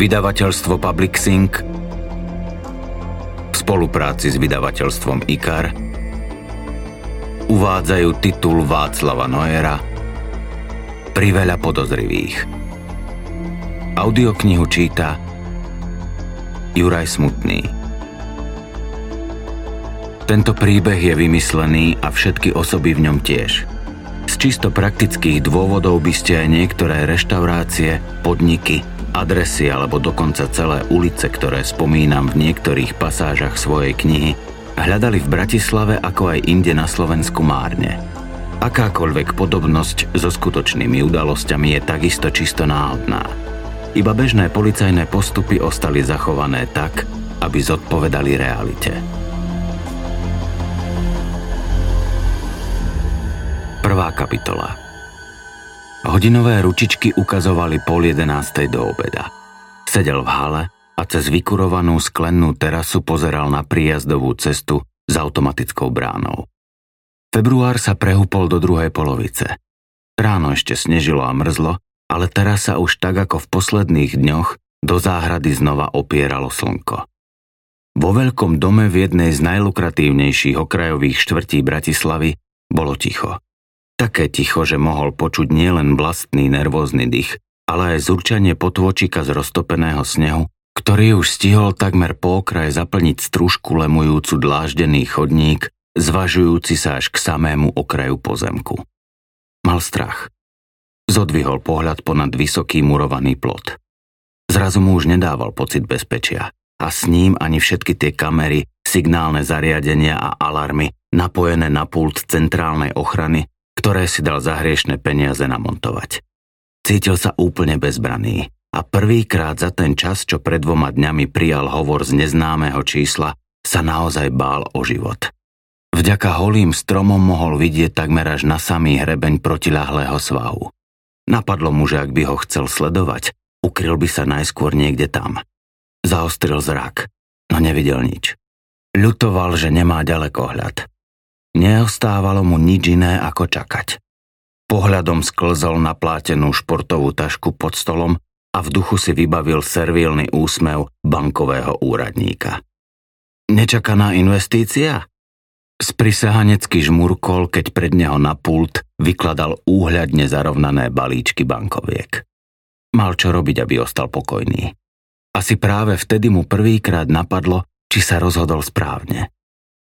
Vydavateľstvo Public Sync v spolupráci s vydavateľstvom IKAR uvádzajú titul Václava Noera Priveľa podozrivých. Audioknihu číta Juraj Smutný. Tento príbeh je vymyslený a všetky osoby v ňom tiež. Z čisto praktických dôvodov by ste aj niektoré reštaurácie, podniky, adresy alebo dokonca celé ulice, ktoré spomínam v niektorých pasážach svojej knihy, hľadali v Bratislave ako aj inde na Slovensku márne. Akákoľvek podobnosť so skutočnými udalosťami je takisto čisto náhodná. Iba bežné policajné postupy ostali zachované tak, aby zodpovedali realite. Prvá kapitola Hodinové ručičky ukazovali pol jedenástej do obeda. Sedel v hale a cez vykurovanú sklennú terasu pozeral na príjazdovú cestu s automatickou bránou. Február sa prehúpol do druhej polovice. Ráno ešte snežilo a mrzlo, ale teraz sa už tak ako v posledných dňoch do záhrady znova opieralo slnko. Vo veľkom dome v jednej z najlukratívnejších okrajových štvrtí Bratislavy bolo ticho. Také ticho, že mohol počuť nielen vlastný nervózny dých, ale aj zurčanie potôčika z roztopeného snehu, ktorý už stihol takmer po okraj zaplniť strúžku lemujúcu dláždený chodník, zvažujúci sa až k samému okraju pozemku. Mal strach. Zodvihol pohľad ponad vysoký murovaný plot. Zrazu mu už nedával pocit bezpečia a s ním ani všetky tie kamery, signálne zariadenia a alarmy napojené na pult centrálnej ochrany ktoré si dal za hriešne peniaze namontovať. Cítil sa úplne bezbraný a prvýkrát za ten čas, čo pred dvoma dňami prijal hovor z neznámeho čísla, sa naozaj bál o život. Vďaka holým stromom mohol vidieť takmer až na samý hrebeň protiľahlého svahu. Napadlo mu, že ak by ho chcel sledovať, ukryl by sa najskôr niekde tam. Zaostril zrak, no nevidel nič. Ľutoval, že nemá ďalekohľad. Neostávalo mu nič iné ako čakať. Pohľadom sklzol na plátenú športovú tašku pod stolom a v duchu si vybavil servílny úsmev bankového úradníka. Nečakaná investícia? Sprisahanecky žmurkol, keď pred neho na pult vykladal úhľadne zarovnané balíčky bankoviek. Mal čo robiť, aby ostal pokojný. Asi práve vtedy mu prvýkrát napadlo, či sa rozhodol správne.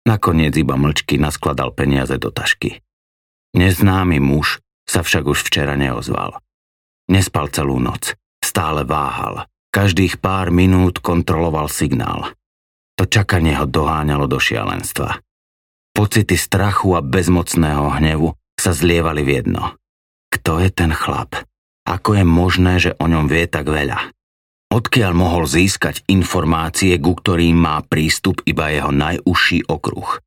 Nakoniec iba mlčky naskladal peniaze do tašky. Neznámy muž sa však už včera neozval. Nespal celú noc, stále váhal. Každých pár minút kontroloval signál. To čakanie ho doháňalo do šialenstva. Pocity strachu a bezmocného hnevu sa zlievali v jedno. Kto je ten chlap? Ako je možné, že o ňom vie tak veľa? Odkiaľ mohol získať informácie, ku ktorým má prístup iba jeho najúžší okruh?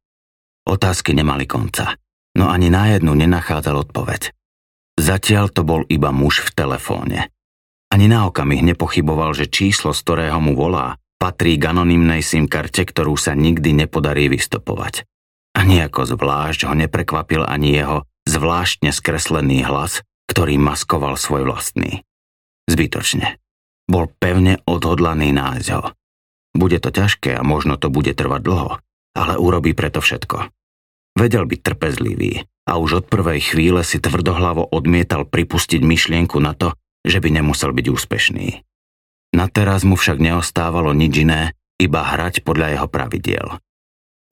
Otázky nemali konca, no ani na jednu nenachádzal odpoveď. Zatiaľ to bol iba muž v telefóne. Ani na okamih nepochyboval, že číslo, z ktorého mu volá, patrí k anonymnej SIM karte, ktorú sa nikdy nepodarí vystopovať. A nejako zvlášť ho neprekvapil ani jeho zvláštne skreslený hlas, ktorý maskoval svoj vlastný. Zbytočne. Bol pevne odhodlaný nájsť ho. Bude to ťažké a možno to bude trvať dlho, ale urobí preto všetko. Vedel byť trpezlivý a už od prvej chvíle si tvrdohlavo odmietal pripustiť myšlienku na to, že by nemusel byť úspešný. Na teraz mu však neostávalo nič iné, iba hrať podľa jeho pravidiel.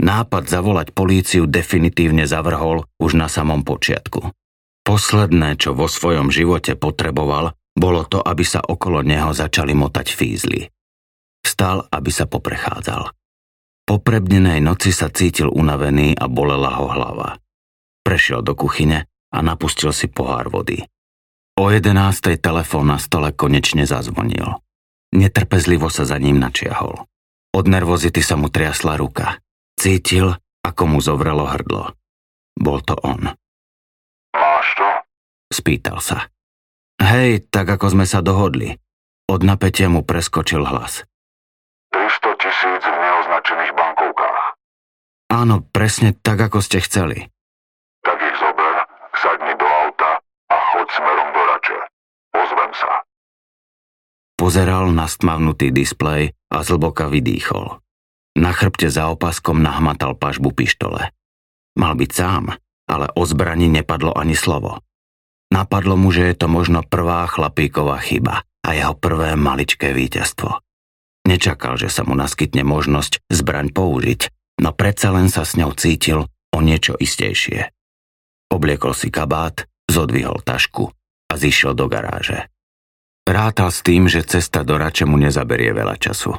Nápad zavolať políciu definitívne zavrhol už na samom počiatku. Posledné, čo vo svojom živote potreboval, bolo to, aby sa okolo neho začali motať fízly. Vstal, aby sa poprechádzal. Po prebnenej noci sa cítil unavený a bolela ho hlava. Prešiel do kuchyne a napustil si pohár vody. O jedenástej telefón na stole konečne zazvonil. Netrpezlivo sa za ním načiahol. Od nervozity sa mu triasla ruka. Cítil, ako mu zovrelo hrdlo. Bol to on. Máš to? Spýtal sa. Hej, tak ako sme sa dohodli. Od napätia mu preskočil hlas. 300 tisíc v neoznačených bankovkách. Áno, presne tak, ako ste chceli. Tak ich zober, sadni do auta a choď smerom do Rače. Ozvem sa. Pozeral na stmavnutý displej a zlboka vydýchol. Na chrbte za opaskom nahmatal pažbu pištole. Mal byť sám, ale o zbrani nepadlo ani slovo. Napadlo mu, že je to možno prvá chlapíková chyba a jeho prvé maličké víťazstvo. Nečakal, že sa mu naskytne možnosť zbraň použiť, no predsa len sa s ňou cítil o niečo istejšie. Obliekol si kabát, zodvihol tašku a zišiel do garáže. Rátal s tým, že cesta do Rače mu nezaberie veľa času.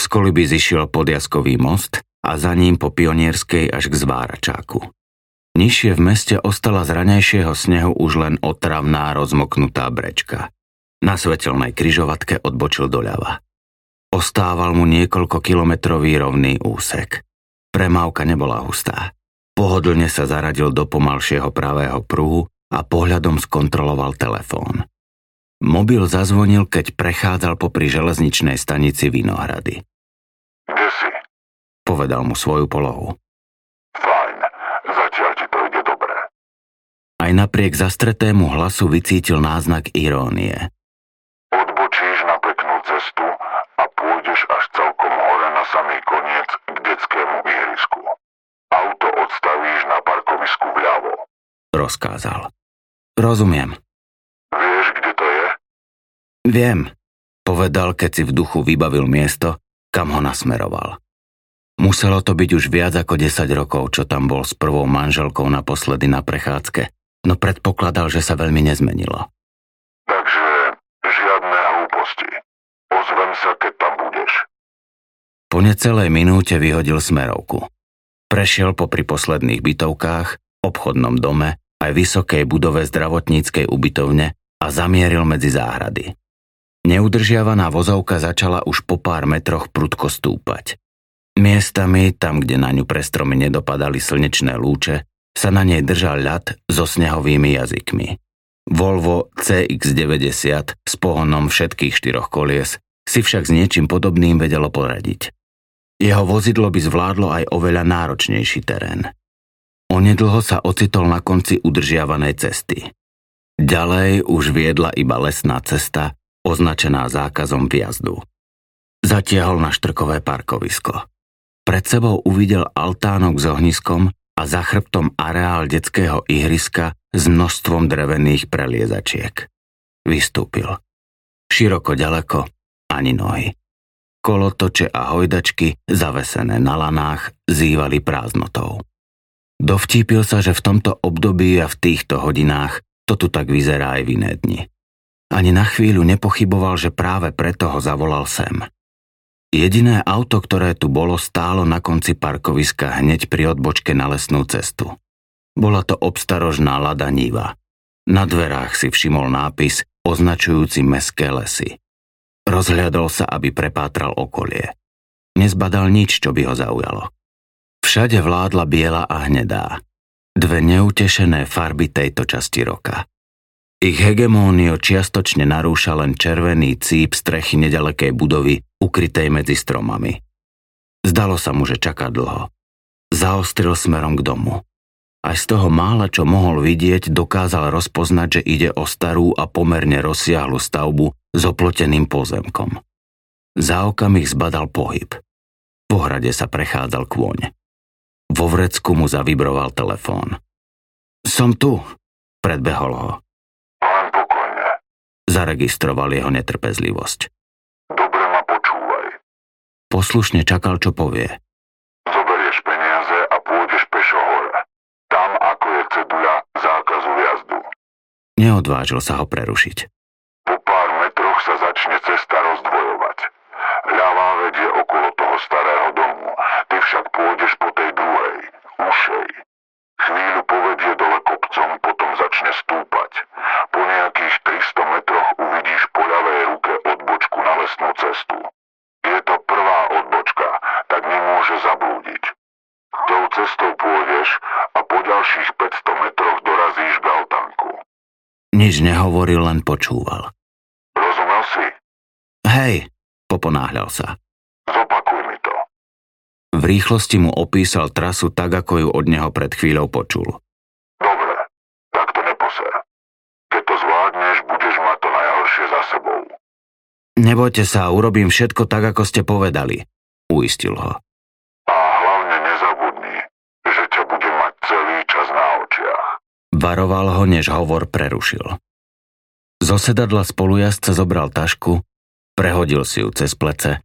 Z koliby zišiel pod Jaskový most a za ním po Pionierskej až k Zváračáku. Nižšie v meste ostala z ranejšieho snehu už len otravná rozmoknutá brečka. Na svetelnej kryžovatke odbočil doľava. Ostával mu niekoľko kilometrový rovný úsek. Premávka nebola hustá. Pohodlne sa zaradil do pomalšieho pravého pruhu a pohľadom skontroloval telefón. Mobil zazvonil, keď prechádzal popri železničnej stanici Vinohrady. Kde si? Povedal mu svoju polohu. Fajn, zatiaľ ti to ide dobre. Aj napriek zastretému hlasu vycítil náznak irónie. Odbočíš na peknú cestu a pôjdeš až celkom hore na samý koniec k detskému ihrisku. Auto odstavíš na parkovisku vľavo. Rozkázal. Rozumiem. Vieš, kde to je? Viem, povedal, keď si v duchu vybavil miesto, kam ho nasmeroval. Muselo to byť už viac ako 10 rokov, čo tam bol s prvou manželkou naposledy na prechádzke, no predpokladal, že sa veľmi nezmenilo. Takže žiadne hlúposti. Ozvem sa, keď tam budeš. Po necelej minúte vyhodil smerovku. Prešiel popri posledných bytovkách, obchodnom dome, aj vysokej budove zdravotníckej ubytovne a zamieril medzi záhrady. Neudržiavaná vozovka začala už po pár metroch prudko stúpať. Miestami, tam, kde na ňu pre stromy nedopadali slnečné lúče, sa na nej držal ľad so snehovými jazykmi. Volvo CX-90 s pohonom všetkých štyroch kolies si však s niečím podobným vedelo poradiť. Jeho vozidlo by zvládlo aj oveľa náročnejší terén. Onedlho sa ocitol na konci udržiavanej cesty. Ďalej už viedla iba lesná cesta, označená zákazom vjazdu. Zatiahol na štrkové parkovisko. Pred sebou uvidel altánok s ohniskom a za chrbtom areál detského ihriska s množstvom drevených preliezačiek. Vystúpil. Široko ďaleko, ani nohy. Kolotoče a hojdačky, zavesené na lanách, zývali prázdnotou. Dovtípil sa, že v tomto období a v týchto hodinách to tu tak vyzerá aj v iné dni. Ani na chvíľu nepochyboval, že práve preto ho zavolal sem. Jediné auto, ktoré tu bolo, stálo na konci parkoviska hneď pri odbočke na lesnú cestu. Bola to obstarožná Lada Niva. Na dverách si všimol nápis označujúci meské lesy. Rozhľadol sa, aby prepátral okolie. Nezbadal nič, čo by ho zaujalo. Všade vládla biela a hnedá. Dve neutešené farby tejto časti roka. Ich hegemónio čiastočne narúša len červený cíp strechy nedalekej budovy, ukrytej medzi stromami. Zdalo sa mu, že čaká dlho. Zaostril smerom k domu. Aj z toho mála, čo mohol vidieť, dokázal rozpoznať, že ide o starú a pomerne rozsiahlu stavbu s oploteným pozemkom. Za okamih zbadal pohyb. Po hrade sa prechádzal kôň. Vo vrecku mu zavibroval telefón. Som tu, predbehol ho. Zaregistroval jeho netrpezlivosť. Dobre ma počúvaj. Poslušne čakal, čo povie. Zoberieš peniaze a pôjdeš pešo hore. Tam, ako je ceduľa zákazu jazdu. Neodvážil sa ho prerušiť. Nič nehovoril, len počúval. Rozumel si? Hej, poponáhľal sa. Zopakuj mi to. V rýchlosti mu opísal trasu tak, ako ju od neho pred chvíľou počul. Dobre, tak to neposer. Keď to zvládneš, budeš mať to najhoršie za sebou. Nebojte sa, urobím všetko tak, ako ste povedali, uistil ho. A hlavne nezabudni, že ťa budem mať celý čas na očiach. Varoval ho, než hovor prerušil. Zo sedadla spolujazca zobral tašku, prehodil si ju cez plece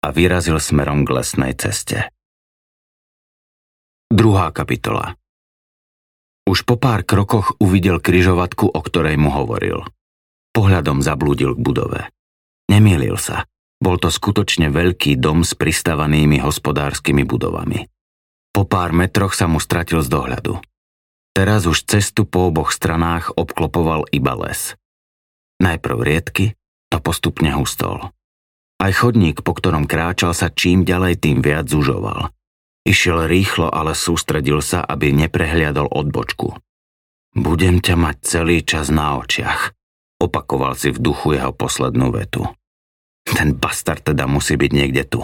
a vyrazil smerom k lesnej ceste. Druhá kapitola Už po pár krokoch uvidel kryžovatku, o ktorej mu hovoril. Pohľadom zablúdil k budove. Nemýlil sa. Bol to skutočne veľký dom s pristavanými hospodárskymi budovami. Po pár metroch sa mu stratil z dohľadu. Teraz už cestu po oboch stranách obklopoval iba les. Najprv riedky, to postupne hustol. Aj chodník, po ktorom kráčal sa čím ďalej, tým viac zužoval. Išiel rýchlo, ale sústredil sa, aby neprehliadol odbočku. Budem ťa mať celý čas na očiach, opakoval si v duchu jeho poslednú vetu. Ten bastard teda musí byť niekde tu.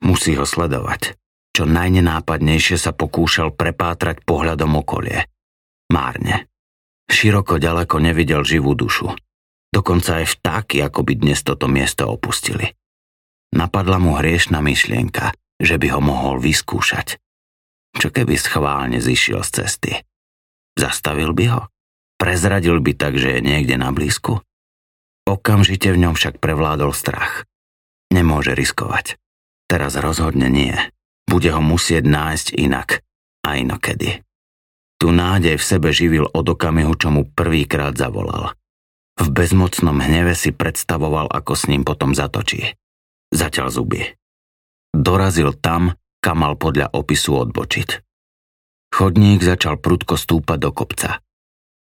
Musí ho sledovať. Čo najnenápadnejšie sa pokúšal prepátrať pohľadom okolie. Márne. Široko ďaleko nevidel živú dušu. Dokonca aj vtáky ako by dnes toto miesto opustili. Napadla mu hriešna myšlienka, že by ho mohol vyskúšať. Čo keby schválne zišiel z cesty? Zastavil by ho? Prezradil by tak, že je niekde na blízku? Okamžite v ňom však prevládol strach. Nemôže riskovať. Teraz rozhodne nie. Bude ho musieť nájsť inak a inokedy. Tu nádej v sebe živil od okamihu, čo mu prvýkrát zavolal. V bezmocnom hneve si predstavoval, ako s ním potom zatočí. Zatiaľ zuby. Dorazil tam, kam mal podľa opisu odbočiť. Chodník začal prudko stúpať do kopca.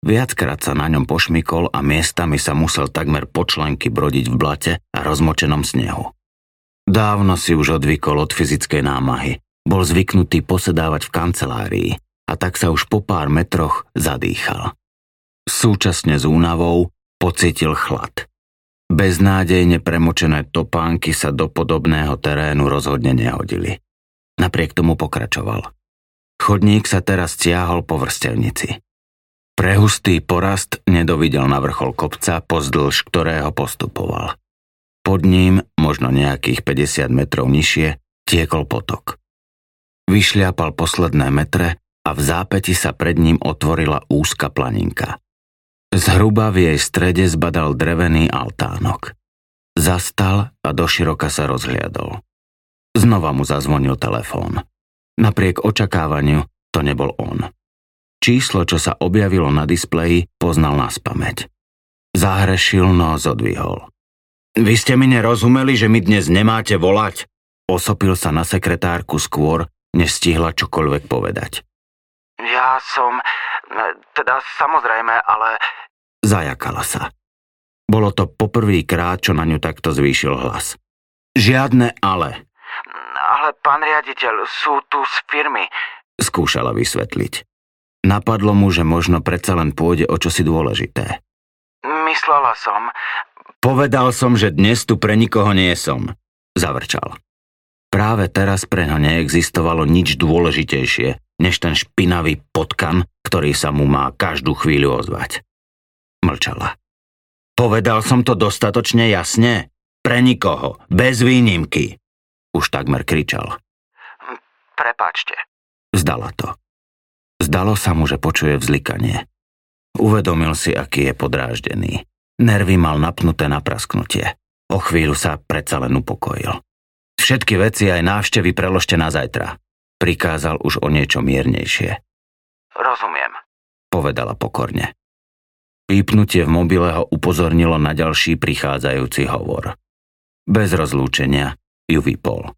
Viackrát sa na ňom pošmykol a miestami sa musel takmer počlenky brodiť v blate a rozmočenom snehu. Dávno si už odvykol od fyzickej námahy. Bol zvyknutý posedávať v kancelárii a tak sa už po pár metroch zadýchal. Súčasne s únavou Pocítil chlad. Beznádejne premočené topánky sa do podobného terénu rozhodne nehodili. Napriek tomu pokračoval. Chodník sa teraz stiahol po vrstevnici. Prehustý porast nedovidel na vrchol kopca, pozdĺž ktorého postupoval. Pod ním, možno nejakých 50 metrov nižšie, tiekol potok. Vyšliapal posledné metre a v zápäti sa pred ním otvorila úzka planinka. Zhruba v jej strede zbadal drevený altánok. Zastal a doširoka sa rozhliadol. Znova mu zazvonil telefón. Napriek očakávaniu to nebol on. Číslo, čo sa objavilo na displeji, poznal na spameť. Zahrešil, no zodvihol. Vy ste mi nerozumeli, že mi dnes nemáte volať? Osopil sa na sekretárku skôr, než stihla čokoľvek povedať. Ja som... Teda samozrejme, ale Zajakala sa. Bolo to poprvýkrát, čo na ňu takto zvýšil hlas. Žiadne ale. Ale pán riaditeľ, sú tu z firmy. Skúšala vysvetliť. Napadlo mu, že možno predsa len pôjde o čosi dôležité. Myslela som. Povedal som, že dnes tu pre nikoho nie som. Zavrčal. Práve teraz pre ňo neexistovalo nič dôležitejšie, než ten špinavý potkan, ktorý sa mu má každú chvíľu ozvať. Mlčala. Povedal som to dostatočne jasne? Pre nikoho, bez výnimky. Už takmer kričal. Prepačte. Zdala to. Zdalo sa mu, že počuje vzlikanie. Uvedomil si, aký je podráždený. Nervy mal napnuté na prasknutie. O chvíľu sa predsa len upokojil. Všetky veci aj návštevy preložte na zajtra. Prikázal už o niečo miernejšie. Rozumiem, povedala pokorne. Pípnutie v mobile ho upozornilo na ďalší prichádzajúci hovor. Bez rozlúčenia ju vypol.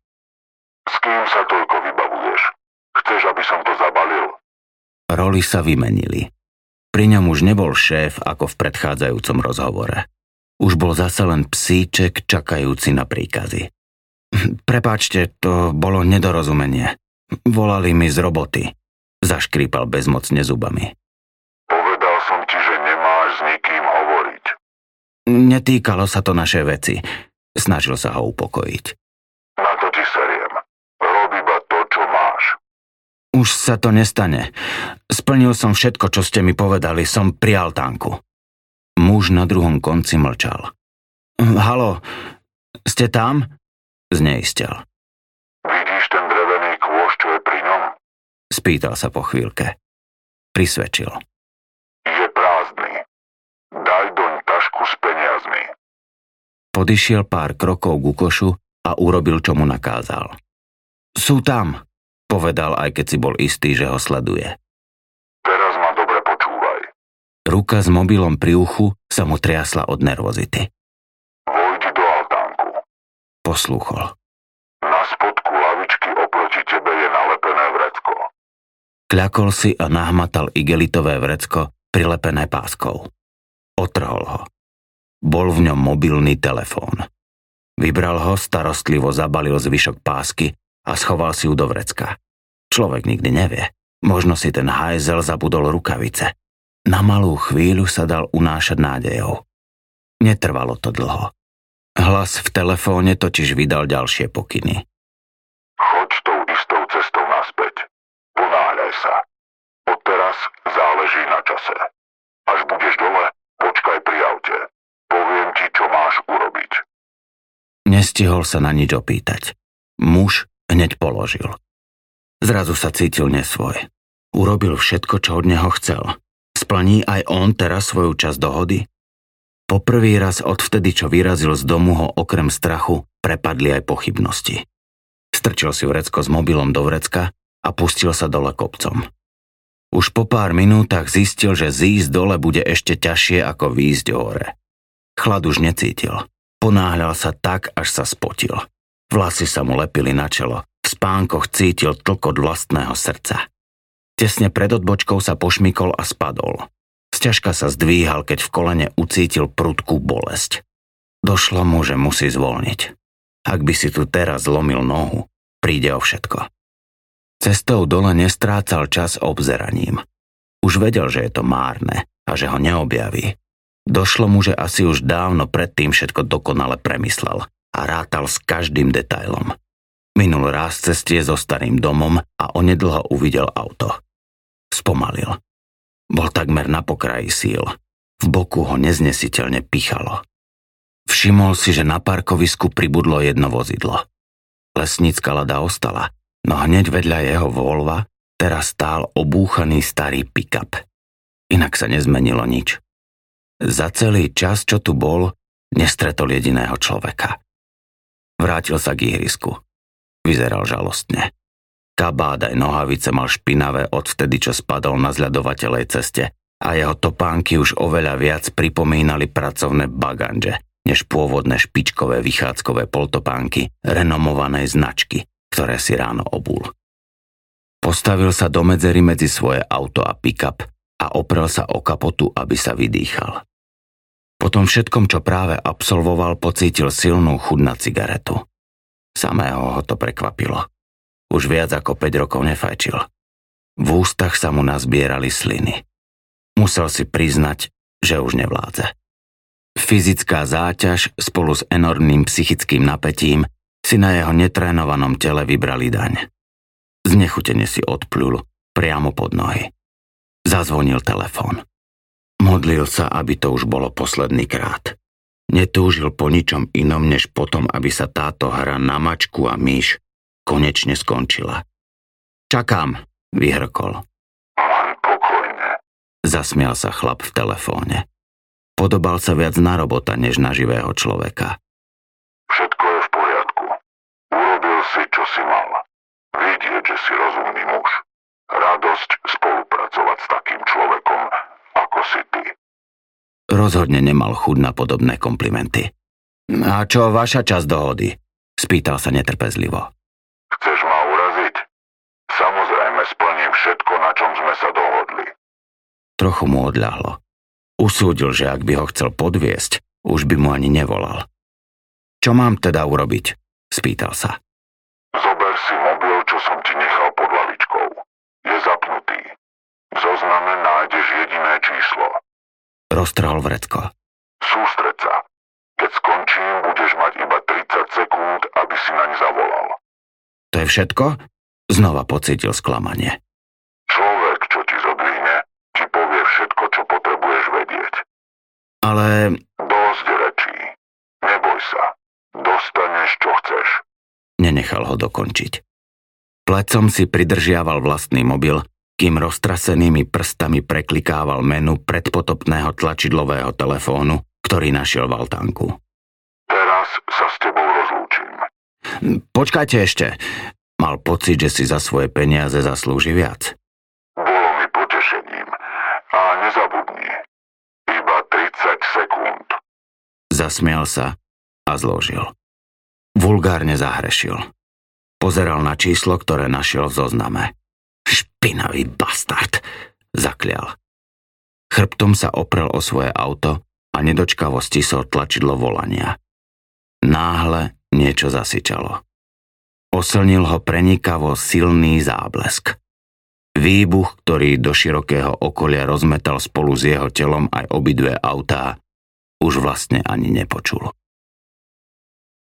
S kým sa toľko vybavuješ? Chceš, aby som to zabalil? Roli sa vymenili. Pri ňom už nebol šéf ako v predchádzajúcom rozhovore. Už bol zase len psíček čakajúci na príkazy. Prepáčte, to bolo nedorozumenie. Volali mi z roboty. Zaškrípal bezmocne zubami. Netýkalo sa to našej veci. Snažil sa ho upokojiť. Na to ti seriem. Rob iba to, čo máš. Už sa to nestane. Splnil som všetko, čo ste mi povedali. Som pri altánku. Muž na druhom konci mlčal. Halo, Ste tam? Zneistel. Vidíš ten drevený kôš, čo je pri ňom? Spýtal sa po chvíľke. Prisvedčil. Je prázdny. Daj doň tašku s peniazmi. Podišiel pár krokov ku košu a urobil, čo mu nakázal. Sú tam, povedal, aj keď si bol istý, že ho sleduje. Teraz ma dobre počúvaj. Ruka s mobilom pri uchu sa mu triasla od nervozity. Vojdi do altánku. Poslúchol. Kľakol si a nahmatal igelitové vrecko prilepené páskou. Otrhol ho. Bol v ňom mobilný telefón. Vybral ho, starostlivo zabalil zvyšok pásky a schoval si ju do vrecka. Človek nikdy nevie. Možno si ten hajzel zabudol rukavice. Na malú chvíľu sa dal unášať nádejou. Netrvalo to dlho. Hlas v telefóne totiž vydal ďalšie pokyny. Choď tou istou cestou naspäť. Ponáhľaj sa. Odteraz záleží na čase. Až budeš dole, počkaj pri aute. Poviem ti, čo máš urobiť. Nestihol sa na nič opýtať. Muž hneď položil. Zrazu sa cítil nesvoj. Urobil všetko, čo od neho chcel. Splní aj on teraz svoju časť dohody? Poprvý raz odvtedy, čo vyrazil z domu, ho okrem strachu prepadli aj pochybnosti. Strčil si vrecko s mobilom do vrecka a pustil sa dole kopcom. Už po pár minútach zistil, že zísť dole bude ešte ťažšie ako výjsť hore. Chlad už necítil. Ponáhľal sa tak, až sa spotil. Vlasy sa mu lepili na čelo. V spánkoch cítil tlkot vlastného srdca. Tesne pred odbočkou sa pošmykol a spadol. Sťažka sa zdvíhal, keď v kolene ucítil prudkú bolesť. Došlo mu, že musí zvolniť. Ak by si tu teraz zlomil nohu, príde o všetko. Cestou dole nestrácal čas obzeraním. Už vedel, že je to márne a že ho neobjaví. Došlo mu, že asi už dávno predtým všetko dokonale premyslel a rátal s každým detailom. Minul raz cestie so starým domom a onedlho uvidel auto. Spomalil. Bol takmer na pokraji síl. V boku ho neznesiteľne pichalo. Všimol si, že na parkovisku pribudlo jedno vozidlo. Lesnícka lada ostala, no hneď vedľa jeho Volva teraz stál obúchaný starý pick-up. Inak sa nezmenilo nič. Za celý čas, čo tu bol, nestretol jediného človeka. Vrátil sa k ihrisku. Vyzeral žalostne. Kabát aj nohavice mal špinavé od vtedy, čo spadol na zľadovateľej ceste a jeho topánky už oveľa viac pripomínali pracovné baganže, než pôvodné špičkové vychádzkové poltopánky renomovanej značky, ktoré si ráno obul. Postavil sa do medzery medzi svoje auto a pick-up a oprel sa o kapotu, aby sa vydýchal. Po tom všetkom, čo práve absolvoval, pocítil silnú chud na cigaretu. Samého ho to prekvapilo. Už viac ako 5 rokov nefajčil. V ústach sa mu nazbierali sliny. Musel si priznať, že už nevládze. Fyzická záťaž spolu s enormným psychickým napätím si na jeho netrénovanom tele vybrali daň. Znechutene si odplul priamo pod nohy. Zazvonil telefón. Modlil sa, aby to už bolo posledný krát. Netúžil po ničom inom, než potom, aby sa táto hra na mačku a myš konečne skončila. Čakám, vyhrkol. Zasmial sa chlap v telefóne. Podobal sa viac na robota, než na živého človeka. Všetko je v poriadku. Urobil si, čo si mal. Vidieť, že si rozumný muž. Radosť spolupracovať s takým človekom, ako si ty. Rozhodne nemal chud na podobné komplimenty. A čo vaša časť dohody? Spýtal sa netrpezlivo. Chceš ma uraziť? Samozrejme splním všetko, na čom sme sa dohodli. Trochu mu odľahlo. Usúdil, že ak by ho chcel podviesť, už by mu ani nevolal. Čo mám teda urobiť? Spýtal sa. Zober si mobil, čo som ti nechal pod lavičkou. Je zapnutý. V zozname nájdeš jediné číslo. Roztrhol vrecko. Sústreď sa. Keď skončím, budeš mať iba 30 sekúnd, aby si naň zavolal. To je všetko? Znova pocítil sklamanie. Človek, čo ti zodvihne, ti povie všetko, čo potrebuješ vedieť. Ale Dosť rečí. Neboj sa. Dosť nechal ho dokončiť. Plecom si pridržiaval vlastný mobil, kým roztrasenými prstami preklikával menu predpotopného tlačidlového telefónu, ktorý našiel v altánku. Teraz sa s tebou rozlúčim. Počkajte ešte. Mal pocit, že si za svoje peniaze zaslúži viac. Bolo mi potešením. A nezabudni. Iba 30 sekúnd. Zasmial sa a zložil. Vulgárne zahrešil. Pozeral na číslo, ktoré našiel v zozname. Špinavý bastard, zaklial. Chrbtom sa oprel o svoje auto a nedočkavo stisol tlačidlo volania. Náhle niečo zasyčalo. Oslnil ho prenikavo silný záblesk. Výbuch, ktorý do širokého okolia rozmetal spolu s jeho telom aj obidve autá, už vlastne ani nepočul.